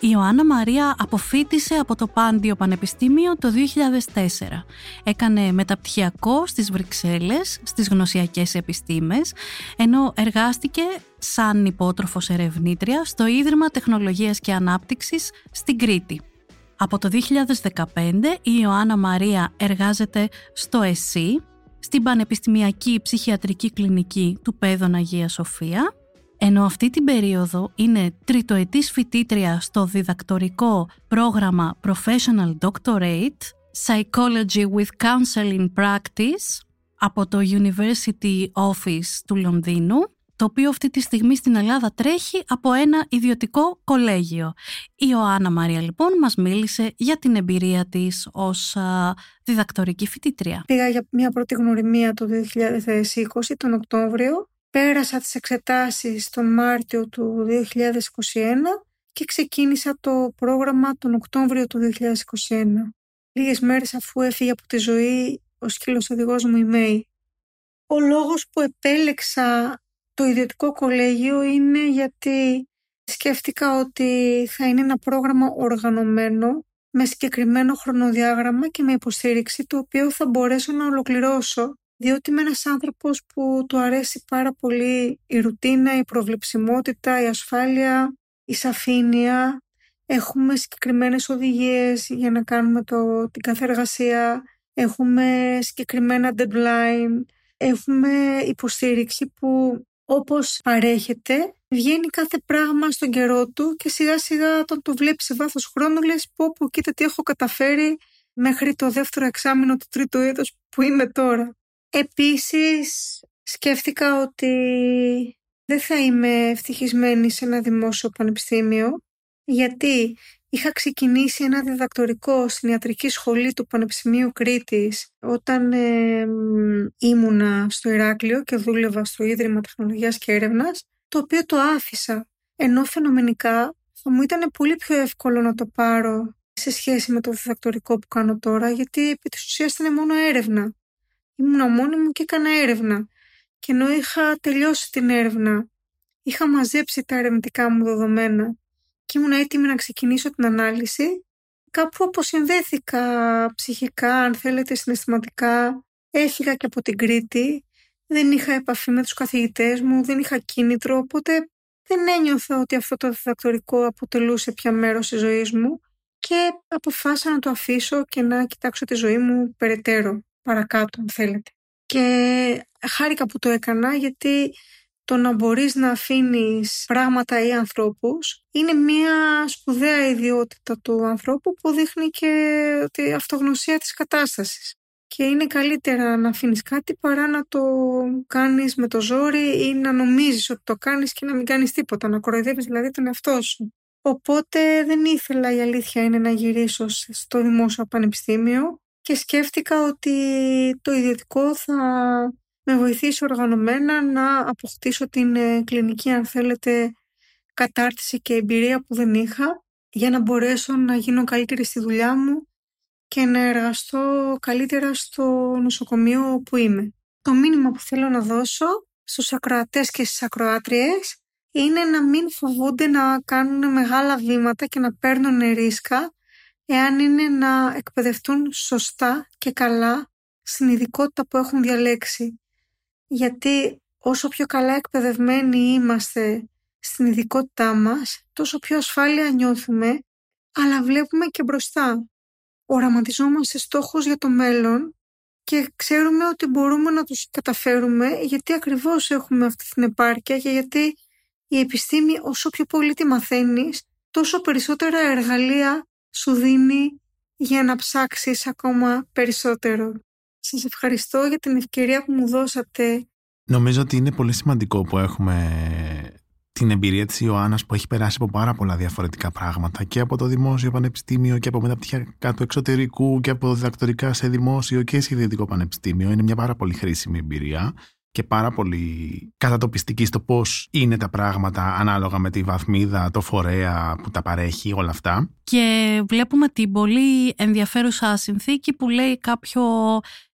Η Ιωάννα Μαρία αποφύτησε από το Πάντιο Πανεπιστήμιο το 2004. Έκανε μεταπτυχιακό στις Βρυξέλλες, στις γνωσιακές επιστήμες, ενώ εργάστηκε σαν υπότροφος ερευνήτρια στο Ίδρυμα Τεχνολογίας και Ανάπτυξης στην Κρήτη. Από το 2015 η Ιωάννα Μαρία εργάζεται στο ΕΣΥ, στην Πανεπιστημιακή Ψυχιατρική Κλινική του Πέδων Αγία Σοφία, ενώ αυτή την περίοδο είναι τριτοετής φοιτήτρια στο διδακτορικό πρόγραμμα Professional Doctorate Psychology with Counseling Practice από το University Office του Λονδίνου το οποίο αυτή τη στιγμή στην Ελλάδα τρέχει από ένα ιδιωτικό κολέγιο. Η Ιωάννα Μαρία λοιπόν μας μίλησε για την εμπειρία της ως διδακτορική φοιτήτρια. Πήγα για μια πρώτη γνωριμία το 2020 τον Οκτώβριο, πέρασα τις εξετάσεις τον Μάρτιο του 2021 και ξεκίνησα το πρόγραμμα τον Οκτώβριο του 2021. Λίγες μέρες αφού έφυγε από τη ζωή ο σκύλος οδηγός μου η Μέη. Ο λόγος που επέλεξα το ιδιωτικό κολέγιο είναι γιατί σκέφτηκα ότι θα είναι ένα πρόγραμμα οργανωμένο με συγκεκριμένο χρονοδιάγραμμα και με υποστήριξη το οποίο θα μπορέσω να ολοκληρώσω διότι είμαι ένας άνθρωπος που του αρέσει πάρα πολύ η ρουτίνα, η προβλεψιμότητα, η ασφάλεια, η σαφήνεια, έχουμε συγκεκριμένες οδηγίες για να κάνουμε το, την κάθε εργασία, έχουμε συγκεκριμένα deadline, έχουμε υποστήριξη που όπως παρέχεται βγαίνει κάθε πράγμα στον καιρό του και σιγά σιγά όταν το βλέπεις σε βάθος χρόνου λες πω πω κοίτα τι έχω καταφέρει μέχρι το δεύτερο εξάμεινο του τρίτου έτος που είμαι τώρα. Επίσης σκέφτηκα ότι δεν θα είμαι ευτυχισμένη σε ένα δημόσιο πανεπιστήμιο γιατί είχα ξεκινήσει ένα διδακτορικό στην ιατρική σχολή του Πανεπιστημίου Κρήτης όταν ε, ήμουνα στο Ηράκλειο και δούλευα στο Ίδρυμα Τεχνολογίας και Έρευνας το οποίο το άφησα ενώ φαινομενικά θα μου ήταν πολύ πιο εύκολο να το πάρω σε σχέση με το διδακτορικό που κάνω τώρα γιατί επί της ουσίας ήταν μόνο έρευνα. Ήμουν μόνη μου και έκανα έρευνα και ενώ είχα τελειώσει την έρευνα, είχα μαζέψει τα ερευνητικά μου δεδομένα και ήμουν έτοιμη να ξεκινήσω την ανάλυση, κάπου αποσυνδέθηκα ψυχικά, αν θέλετε, συναισθηματικά. Έφυγα και από την Κρήτη, δεν είχα επαφή με τους καθηγητές μου, δεν είχα κίνητρο, οπότε δεν ένιωθα ότι αυτό το διδακτορικό αποτελούσε πια μέρος της ζωής μου και αποφάσισα να το αφήσω και να κοιτάξω τη ζωή μου περαιτέρω, παρακάτω αν θέλετε. Και χάρηκα που το έκανα γιατί το να μπορείς να αφήνεις πράγματα ή ανθρώπους είναι μια σπουδαία ιδιότητα του ανθρώπου που δείχνει και τη αυτογνωσία της κατάστασης. Και είναι καλύτερα να αφήνεις κάτι παρά να το κάνεις με το ζόρι ή να νομίζεις ότι το κάνεις και να μην κάνεις τίποτα, να κοροϊδεύεις δηλαδή τον εαυτό σου. Οπότε δεν ήθελα η αλήθεια είναι να γυρίσω στο δημόσιο πανεπιστήμιο και σκέφτηκα ότι το ιδιωτικό θα με βοηθήσει οργανωμένα να αποκτήσω την ε, κλινική αν θέλετε κατάρτιση και εμπειρία που δεν είχα για να μπορέσω να γίνω καλύτερη στη δουλειά μου και να εργαστώ καλύτερα στο νοσοκομείο που είμαι. Το μήνυμα που θέλω να δώσω στους ακροατές και στις ακροάτριες είναι να μην φοβούνται να κάνουν μεγάλα βήματα και να παίρνουν ρίσκα εάν είναι να εκπαιδευτούν σωστά και καλά στην ειδικότητα που έχουν διαλέξει. Γιατί όσο πιο καλά εκπαιδευμένοι είμαστε στην ειδικότητά μας, τόσο πιο ασφάλεια νιώθουμε, αλλά βλέπουμε και μπροστά. Οραματιζόμαστε στόχους για το μέλλον και ξέρουμε ότι μπορούμε να τους καταφέρουμε γιατί ακριβώς έχουμε αυτή την επάρκεια και γιατί η επιστήμη όσο πιο πολύ τη μαθαίνεις, τόσο περισσότερα εργαλεία σου δίνει για να ψάξεις ακόμα περισσότερο. Σας ευχαριστώ για την ευκαιρία που μου δώσατε. Νομίζω ότι είναι πολύ σημαντικό που έχουμε την εμπειρία της Ιωάννας που έχει περάσει από πάρα πολλά διαφορετικά πράγματα και από το δημόσιο πανεπιστήμιο και από μεταπτυχιακά του εξωτερικού και από διδακτορικά σε δημόσιο και σε ιδιωτικό πανεπιστήμιο. Είναι μια πάρα πολύ χρήσιμη εμπειρία και πάρα πολύ κατατοπιστική στο πώς είναι τα πράγματα ανάλογα με τη βαθμίδα, το φορέα που τα παρέχει, όλα αυτά. Και βλέπουμε την πολύ ενδιαφέρουσα συνθήκη που λέει κάποιο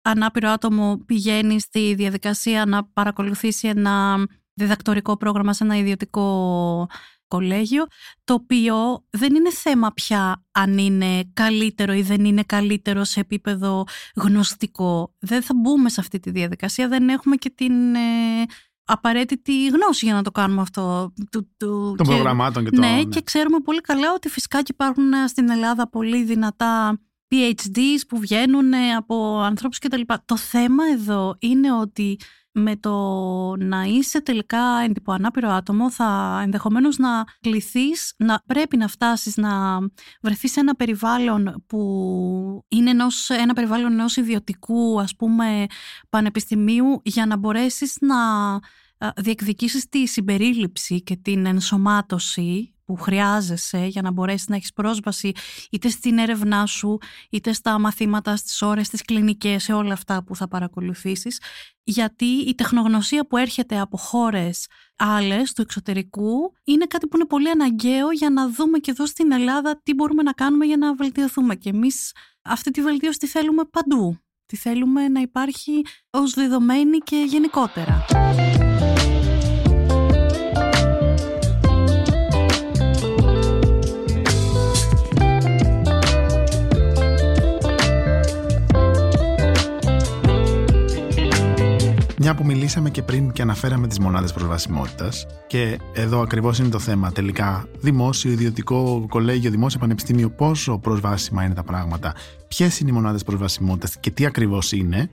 ανάπηρο άτομο πηγαίνει στη διαδικασία να παρακολουθήσει ένα διδακτορικό πρόγραμμα σε ένα ιδιωτικό κολέγιο, το οποίο δεν είναι θέμα πια αν είναι καλύτερο ή δεν είναι καλύτερο σε επίπεδο γνωστικό. Δεν θα μπούμε σε αυτή τη διαδικασία, δεν έχουμε και την ε, απαραίτητη γνώση για να το κάνουμε αυτό. Του, του, Των προγραμμάτων και το... Ναι, ναι, και ξέρουμε πολύ καλά ότι φυσικά και υπάρχουν στην Ελλάδα πολύ δυνατά PhDs που βγαίνουν από ανθρώπους κτλ. Το θέμα εδώ είναι ότι με το να είσαι τελικά έντυπο ανάπηρο άτομο θα ενδεχομένως να κληθείς, να πρέπει να φτάσεις να βρεθείς σε ένα περιβάλλον που είναι ενός, ένα περιβάλλον ενός ιδιωτικού ας πούμε πανεπιστημίου για να μπορέσεις να διεκδικήσεις τη συμπερίληψη και την ενσωμάτωση που χρειάζεσαι για να μπορέσεις να έχεις πρόσβαση είτε στην έρευνά σου, είτε στα μαθήματα, στις ώρες, στις κλινικές, σε όλα αυτά που θα παρακολουθήσεις. Γιατί η τεχνογνωσία που έρχεται από χώρες άλλες του εξωτερικού είναι κάτι που είναι πολύ αναγκαίο για να δούμε και εδώ στην Ελλάδα τι μπορούμε να κάνουμε για να βελτιωθούμε. Και εμείς αυτή τη βελτίωση τη θέλουμε παντού. Τη θέλουμε να υπάρχει ως δεδομένη και γενικότερα. Μια που μιλήσαμε και πριν και αναφέραμε τις μονάδες προσβασιμότητας και εδώ ακριβώς είναι το θέμα τελικά δημόσιο, ιδιωτικό, κολέγιο, δημόσιο πανεπιστήμιο πόσο προσβάσιμα είναι τα πράγματα, ποιες είναι οι μονάδες προσβασιμότητας και τι ακριβώς είναι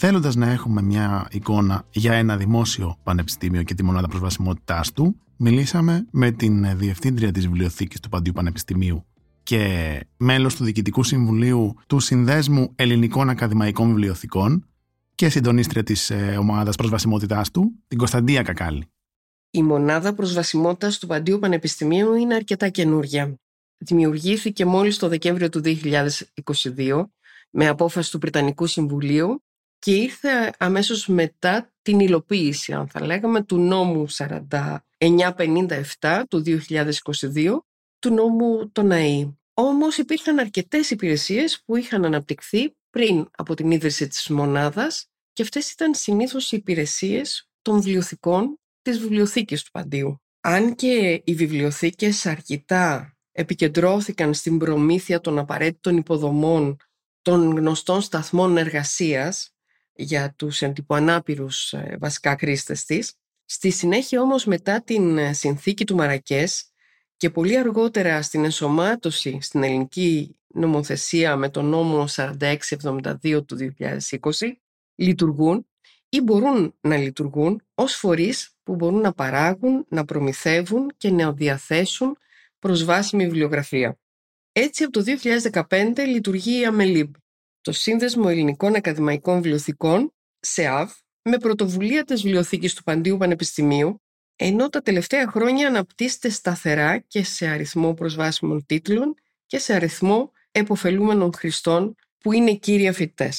Θέλοντας να έχουμε μια εικόνα για ένα δημόσιο πανεπιστήμιο και τη μονάδα προσβασιμότητάς του, μιλήσαμε με την Διευθύντρια της Βιβλιοθήκης του Παντίου Πανεπιστημίου και μέλος του Διοικητικού Συμβουλίου του Συνδέσμου Ελληνικών Ακαδημαϊκών Βιβλιοθηκών και συντονίστρια της ε, ομάδας προσβασιμότητάς του, την Κωνσταντία Κακάλη. Η μονάδα προσβασιμότητας του Παντίου Πανεπιστημίου είναι αρκετά καινούρια. Δημιουργήθηκε μόλις το Δεκέμβριο του 2022 με απόφαση του Πριτανικού Συμβουλίου και ήρθε αμέσως μετά την υλοποίηση, αν θα λέγαμε, του νόμου 4957 του 2022, του νόμου των ΑΕΗ. Όμως υπήρχαν αρκετές υπηρεσίες που είχαν αναπτυχθεί πριν από την ίδρυση της μονάδας και αυτές ήταν συνήθως οι υπηρεσίες των βιβλιοθηκών της βιβλιοθήκης του Παντίου. Αν και οι βιβλιοθήκες αρκετά επικεντρώθηκαν στην προμήθεια των απαραίτητων υποδομών των γνωστών σταθμών εργασίας για τους εντυπωανάπηρους ε, βασικά χρήστες της. Στη συνέχεια όμως μετά την ε, συνθήκη του Μαρακές και πολύ αργότερα στην ενσωμάτωση στην ελληνική νομοθεσία με τον νόμο 4672 του 2020 λειτουργούν ή μπορούν να λειτουργούν ως φορείς που μπορούν να παράγουν, να προμηθεύουν και να διαθέσουν προσβάσιμη βιβλιογραφία. Έτσι από το 2015 λειτουργεί η Αμελίμπ, το Σύνδεσμο Ελληνικών Ακαδημαϊκών Βιβλιοθηκών, ΣΕΑΒ, με πρωτοβουλία της Βιβλιοθήκης του Παντίου Πανεπιστημίου, ενώ τα τελευταία χρόνια αναπτύσσεται σταθερά και σε αριθμό προσβάσιμων τίτλων και σε αριθμό εποφελούμενων χρηστών που είναι κύρια φοιτητέ.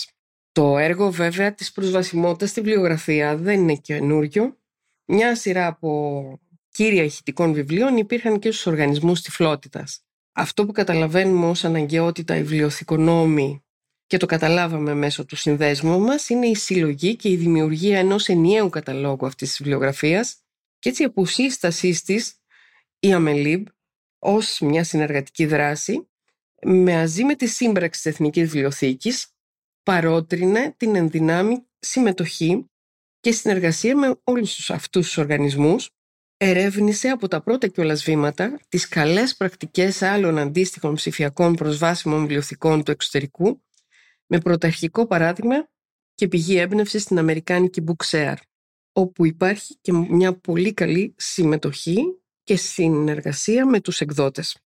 Το έργο βέβαια της προσβασιμότητας στη βιβλιογραφία δεν είναι καινούριο. Μια σειρά από κύρια ηχητικών βιβλίων υπήρχαν και στους οργανισμούς τυφλότητας. Αυτό που καταλαβαίνουμε ως αναγκαιότητα οι βιβλιοθηκονόμοι και το καταλάβαμε μέσω του συνδέσμου μας είναι η συλλογή και η δημιουργία ενός ενιαίου καταλόγου αυτής της βιβλιογραφίας και έτσι από σύστασής της η Αμελίμπ ως μια συνεργατική δράση μαζί με τη σύμπραξη της Εθνικής Βιβλιοθήκης παρότρινε την ενδυνάμει συμμετοχή και συνεργασία με όλους τους αυτούς τους οργανισμούς ερεύνησε από τα πρώτα κιόλας βήματα τις καλές πρακτικές άλλων αντίστοιχων ψηφιακών προσβάσιμων βιβλιοθηκών του εξωτερικού με πρωταρχικό παράδειγμα και πηγή έμπνευση στην Αμερικάνικη Bookshare, όπου υπάρχει και μια πολύ καλή συμμετοχή και συνεργασία με τους εκδότες.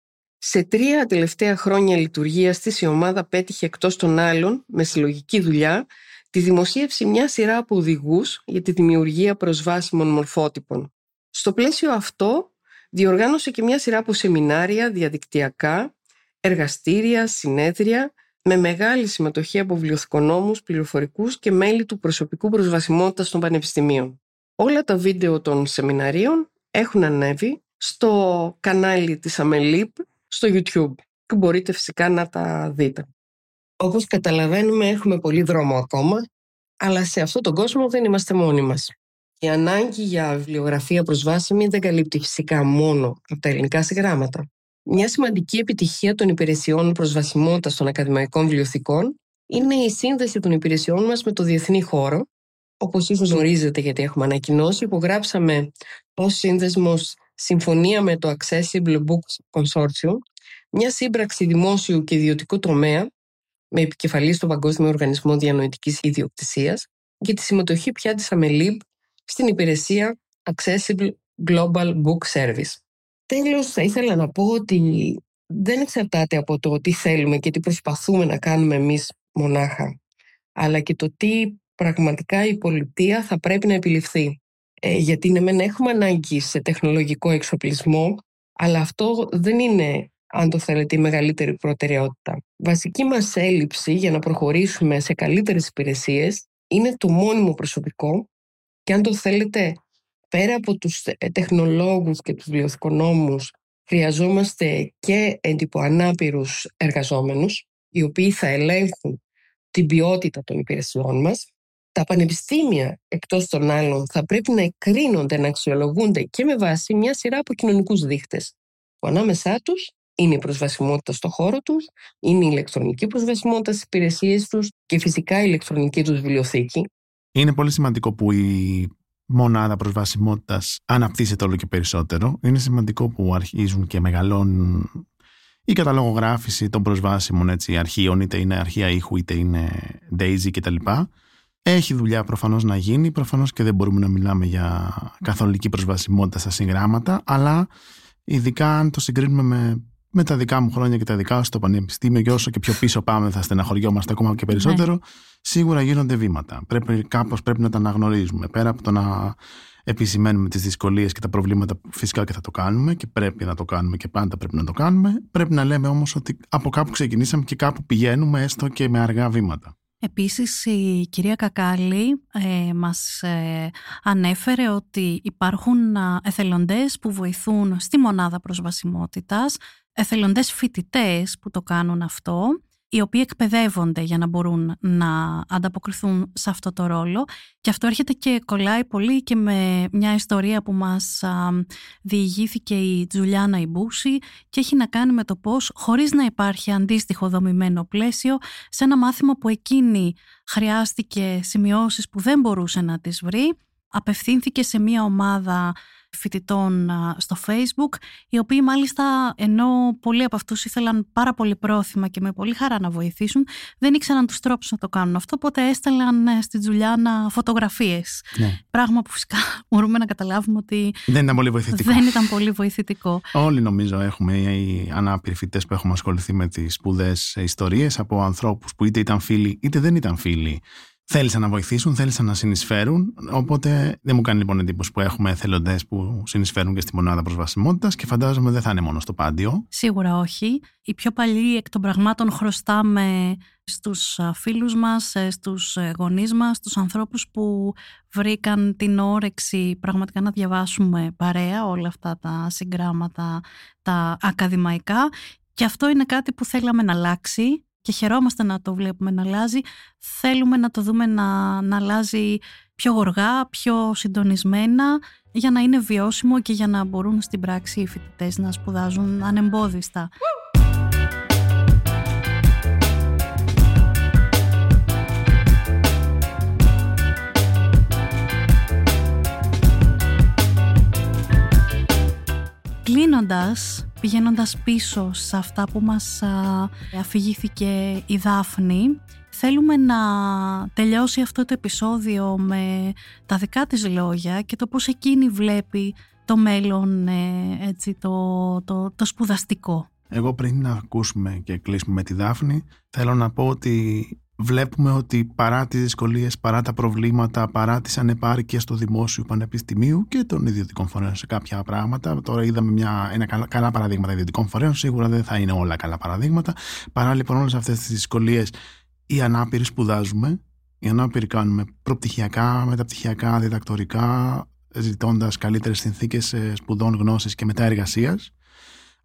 Σε τρία τελευταία χρόνια λειτουργίας της η ομάδα πέτυχε εκτός των άλλων, με συλλογική δουλειά, τη δημοσίευση μιας σειρά από οδηγούς για τη δημιουργία προσβάσιμων μορφότυπων. Στο πλαίσιο αυτό διοργάνωσε και μια σειρά από σεμινάρια διαδικτυακά, εργαστήρια, συνέδρια με μεγάλη συμμετοχή από βιβλιοθηκονόμους, πληροφορικούς και μέλη του προσωπικού προσβασιμότητας των πανεπιστημίων. Όλα τα βίντεο των σεμιναρίων έχουν ανέβει στο κανάλι της Αμελίπ στο YouTube και μπορείτε φυσικά να τα δείτε. Όπως καταλαβαίνουμε έχουμε πολύ δρόμο ακόμα, αλλά σε αυτόν τον κόσμο δεν είμαστε μόνοι μας. Η ανάγκη για βιβλιογραφία προσβάσιμη δεν καλύπτει φυσικά μόνο από τα ελληνικά συγγράμματα. Μια σημαντική επιτυχία των υπηρεσιών προσβασιμότητας των ακαδημαϊκών βιβλιοθηκών είναι η σύνδεση των υπηρεσιών μας με το διεθνή χώρο. Όπως ίσως γνωρίζετε, γιατί έχουμε ανακοινώσει, υπογράψαμε ως σύνδεσμος συμφωνία με το Accessible Books Consortium, μια σύμπραξη δημόσιου και ιδιωτικού τομέα με επικεφαλή στον Παγκόσμιο Οργανισμό Διανοητικής Ιδιοκτησίας για τη συμμετοχή πια της Αμελίμπ στην υπηρεσία Accessible Global Book Service. Τέλος, θα ήθελα να πω ότι δεν εξαρτάται από το τι θέλουμε και τι προσπαθούμε να κάνουμε εμείς μονάχα, αλλά και το τι πραγματικά η πολιτεία θα πρέπει να επιληφθεί. Ε, γιατί ναι, μεν έχουμε ανάγκη σε τεχνολογικό εξοπλισμό, αλλά αυτό δεν είναι, αν το θέλετε, η μεγαλύτερη προτεραιότητα. Βασική μας έλλειψη για να προχωρήσουμε σε καλύτερες υπηρεσίες είναι το μόνιμο προσωπικό και αν το θέλετε πέρα από τους ε, τεχνολόγους και τους βιβλιοθηκονόμους χρειαζόμαστε και εντυπωανάπηρους εργαζόμενους οι οποίοι θα ελέγχουν την ποιότητα των υπηρεσιών μας. Τα πανεπιστήμια εκτός των άλλων θα πρέπει να εκρίνονται, να αξιολογούνται και με βάση μια σειρά από κοινωνικούς δείχτες που ανάμεσά τους είναι η προσβασιμότητα στο χώρο τους, είναι η ηλεκτρονική προσβασιμότητα στις υπηρεσίες τους και φυσικά η ηλεκτρονική τους βιβλιοθήκη Είναι πολύ σημαντικό που η μονάδα προσβασιμότητας αναπτύσσεται όλο και περισσότερο. Είναι σημαντικό που αρχίζουν και μεγαλώνουν η καταλογογράφηση των προσβάσιμων έτσι, αρχείων, είτε είναι αρχεία ήχου, είτε είναι Daisy κτλ. Έχει δουλειά προφανώς να γίνει. Προφανώς και δεν μπορούμε να μιλάμε για καθολική προσβασιμότητα στα συγγράμματα, αλλά ειδικά αν το συγκρίνουμε με, με τα δικά μου χρόνια και τα δικά σου στο πανεπιστήμιο, και όσο και πιο πίσω πάμε, θα στεναχωριόμαστε ακόμα και περισσότερο. Ναι. Σίγουρα γίνονται βήματα. Πρέπει, κάπως πρέπει να τα αναγνωρίζουμε. Πέρα από το να επισημαίνουμε τις δυσκολίες και τα προβλήματα που φυσικά και θα το κάνουμε και πρέπει να το κάνουμε και πάντα πρέπει να το κάνουμε. Πρέπει να λέμε όμως ότι από κάπου ξεκινήσαμε και κάπου πηγαίνουμε, έστω και με αργά βήματα. Επίσης η κυρία Κακάλη ε, μας ε, ανέφερε ότι υπάρχουν εθελοντές που βοηθούν στη μονάδα προσβασιμότητας, εθελοντές φοιτητές που το κάνουν αυτό οι οποίοι εκπαιδεύονται για να μπορούν να ανταποκριθούν σε αυτό το ρόλο. Και αυτό έρχεται και κολλάει πολύ και με μια ιστορία που μας διηγήθηκε η Τζουλιάνα Ιμπούση και έχει να κάνει με το πώς χωρίς να υπάρχει αντίστοιχο δομημένο πλαίσιο σε ένα μάθημα που εκείνη χρειάστηκε σημειώσεις που δεν μπορούσε να τις βρει απευθύνθηκε σε μια ομάδα φοιτητών στο facebook οι οποίοι μάλιστα ενώ πολλοί από αυτούς ήθελαν πάρα πολύ πρόθυμα και με πολύ χαρά να βοηθήσουν δεν ήξεραν τους τρόπους να το κάνουν αυτό οπότε έστελαν ε, στην Τζουλιάνα φωτογραφίες ναι. πράγμα που φυσικά [LAUGHS] μπορούμε να καταλάβουμε ότι δεν ήταν πολύ βοηθητικό, δεν ήταν πολύ βοηθητικό. Όλοι νομίζω έχουμε οι ανάπηροι φοιτητές που έχουμε ασχοληθεί με τις σπουδές ιστορίες από ανθρώπους που είτε ήταν φίλοι είτε δεν ήταν φίλοι θέλησαν να βοηθήσουν, θέλησαν να συνεισφέρουν. Οπότε δεν μου κάνει λοιπόν εντύπωση που έχουμε εθελοντές που συνεισφέρουν και στη μονάδα προσβασιμότητας και φαντάζομαι δεν θα είναι μόνο στο πάντιο. Σίγουρα όχι. Οι πιο παλιοί εκ των πραγμάτων χρωστάμε στους φίλους μας, ε, στους ε, γονείς μας, στους ανθρώπους που βρήκαν την όρεξη πραγματικά να διαβάσουμε παρέα όλα αυτά τα συγγράμματα, τα ακαδημαϊκά και αυτό είναι κάτι που θέλαμε να αλλάξει και χαιρόμαστε να το βλέπουμε να αλλάζει. Θέλουμε να το δούμε να, να αλλάζει πιο γοργά, πιο συντονισμένα για να είναι βιώσιμο και για να μπορούν στην πράξη οι φοιτητές να σπουδάζουν ανεμπόδιστα. Πηγαίνοντας πίσω σε αυτά που μας αφηγήθηκε η Δάφνη, θέλουμε να τελειώσει αυτό το επεισόδιο με τα δικά της λόγια και το πώς εκείνη βλέπει το μέλλον, ε, έτσι, το, το, το σπουδαστικό. Εγώ πριν να ακούσουμε και κλείσουμε με τη Δάφνη, θέλω να πω ότι βλέπουμε ότι παρά τις δυσκολίες, παρά τα προβλήματα, παρά τις ανεπάρκειες του δημόσιου πανεπιστημίου και των ιδιωτικών φορέων σε κάποια πράγματα, τώρα είδαμε μια, ένα καλά, καλά παραδείγματα ιδιωτικών φορέων, σίγουρα δεν θα είναι όλα καλά παραδείγματα, παρά λοιπόν όλες αυτές τις δυσκολίες οι ανάπηροι σπουδάζουμε, οι ανάπηροι κάνουμε προπτυχιακά, μεταπτυχιακά, διδακτορικά, ζητώντας καλύτερες συνθήκες σπουδών, γνώσης και μετά εργασίας.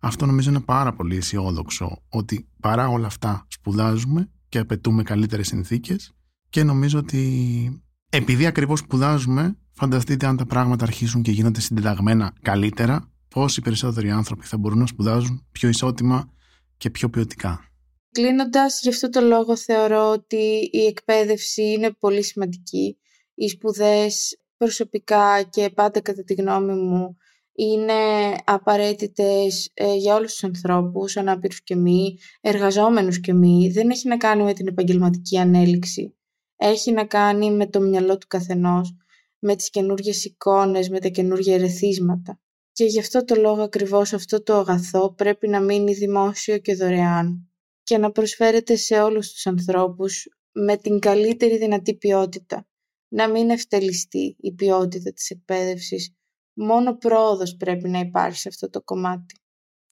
Αυτό νομίζω είναι πάρα πολύ αισιόδοξο ότι παρά όλα αυτά σπουδάζουμε και απαιτούμε καλύτερες συνθήκες και νομίζω ότι επειδή ακριβώς σπουδάζουμε φανταστείτε αν τα πράγματα αρχίσουν και γίνονται συντεταγμένα καλύτερα πόσοι περισσότεροι άνθρωποι θα μπορούν να σπουδάζουν πιο ισότιμα και πιο ποιοτικά. Κλείνοντας, γι' αυτό το λόγο θεωρώ ότι η εκπαίδευση είναι πολύ σημαντική. Οι σπουδές προσωπικά και πάντα κατά τη γνώμη μου είναι απαραίτητες ε, για όλους τους ανθρώπους, ανάπηρους και μη, εργαζόμενους και μη. Δεν έχει να κάνει με την επαγγελματική ανέλυξη. Έχει να κάνει με το μυαλό του καθενός, με τις καινούργιες εικόνες, με τα καινούργια ερεθίσματα. Και γι' αυτό το λόγο ακριβώς αυτό το αγαθό πρέπει να μείνει δημόσιο και δωρεάν και να προσφέρεται σε όλους τους ανθρώπους με την καλύτερη δυνατή ποιότητα. Να μην ευτελιστεί η ποιότητα της εκπαίδευσης Μόνο πρόοδος πρέπει να υπάρχει σε αυτό το κομμάτι.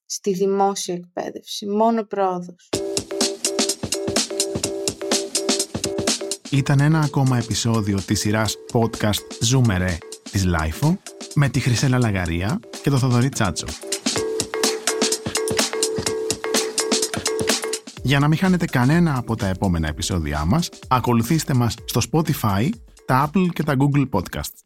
Στη δημόσια εκπαίδευση. Μόνο πρόοδος. Ήταν ένα ακόμα επεισόδιο της σειράς podcast Zoomere της Lifeo με τη Χρυσέλα Λαγαρία και το Θοδωρή Τσάτσο. Για να μην χάνετε κανένα από τα επόμενα επεισόδια μας, ακολουθήστε μας στο Spotify, τα Apple και τα Google Podcasts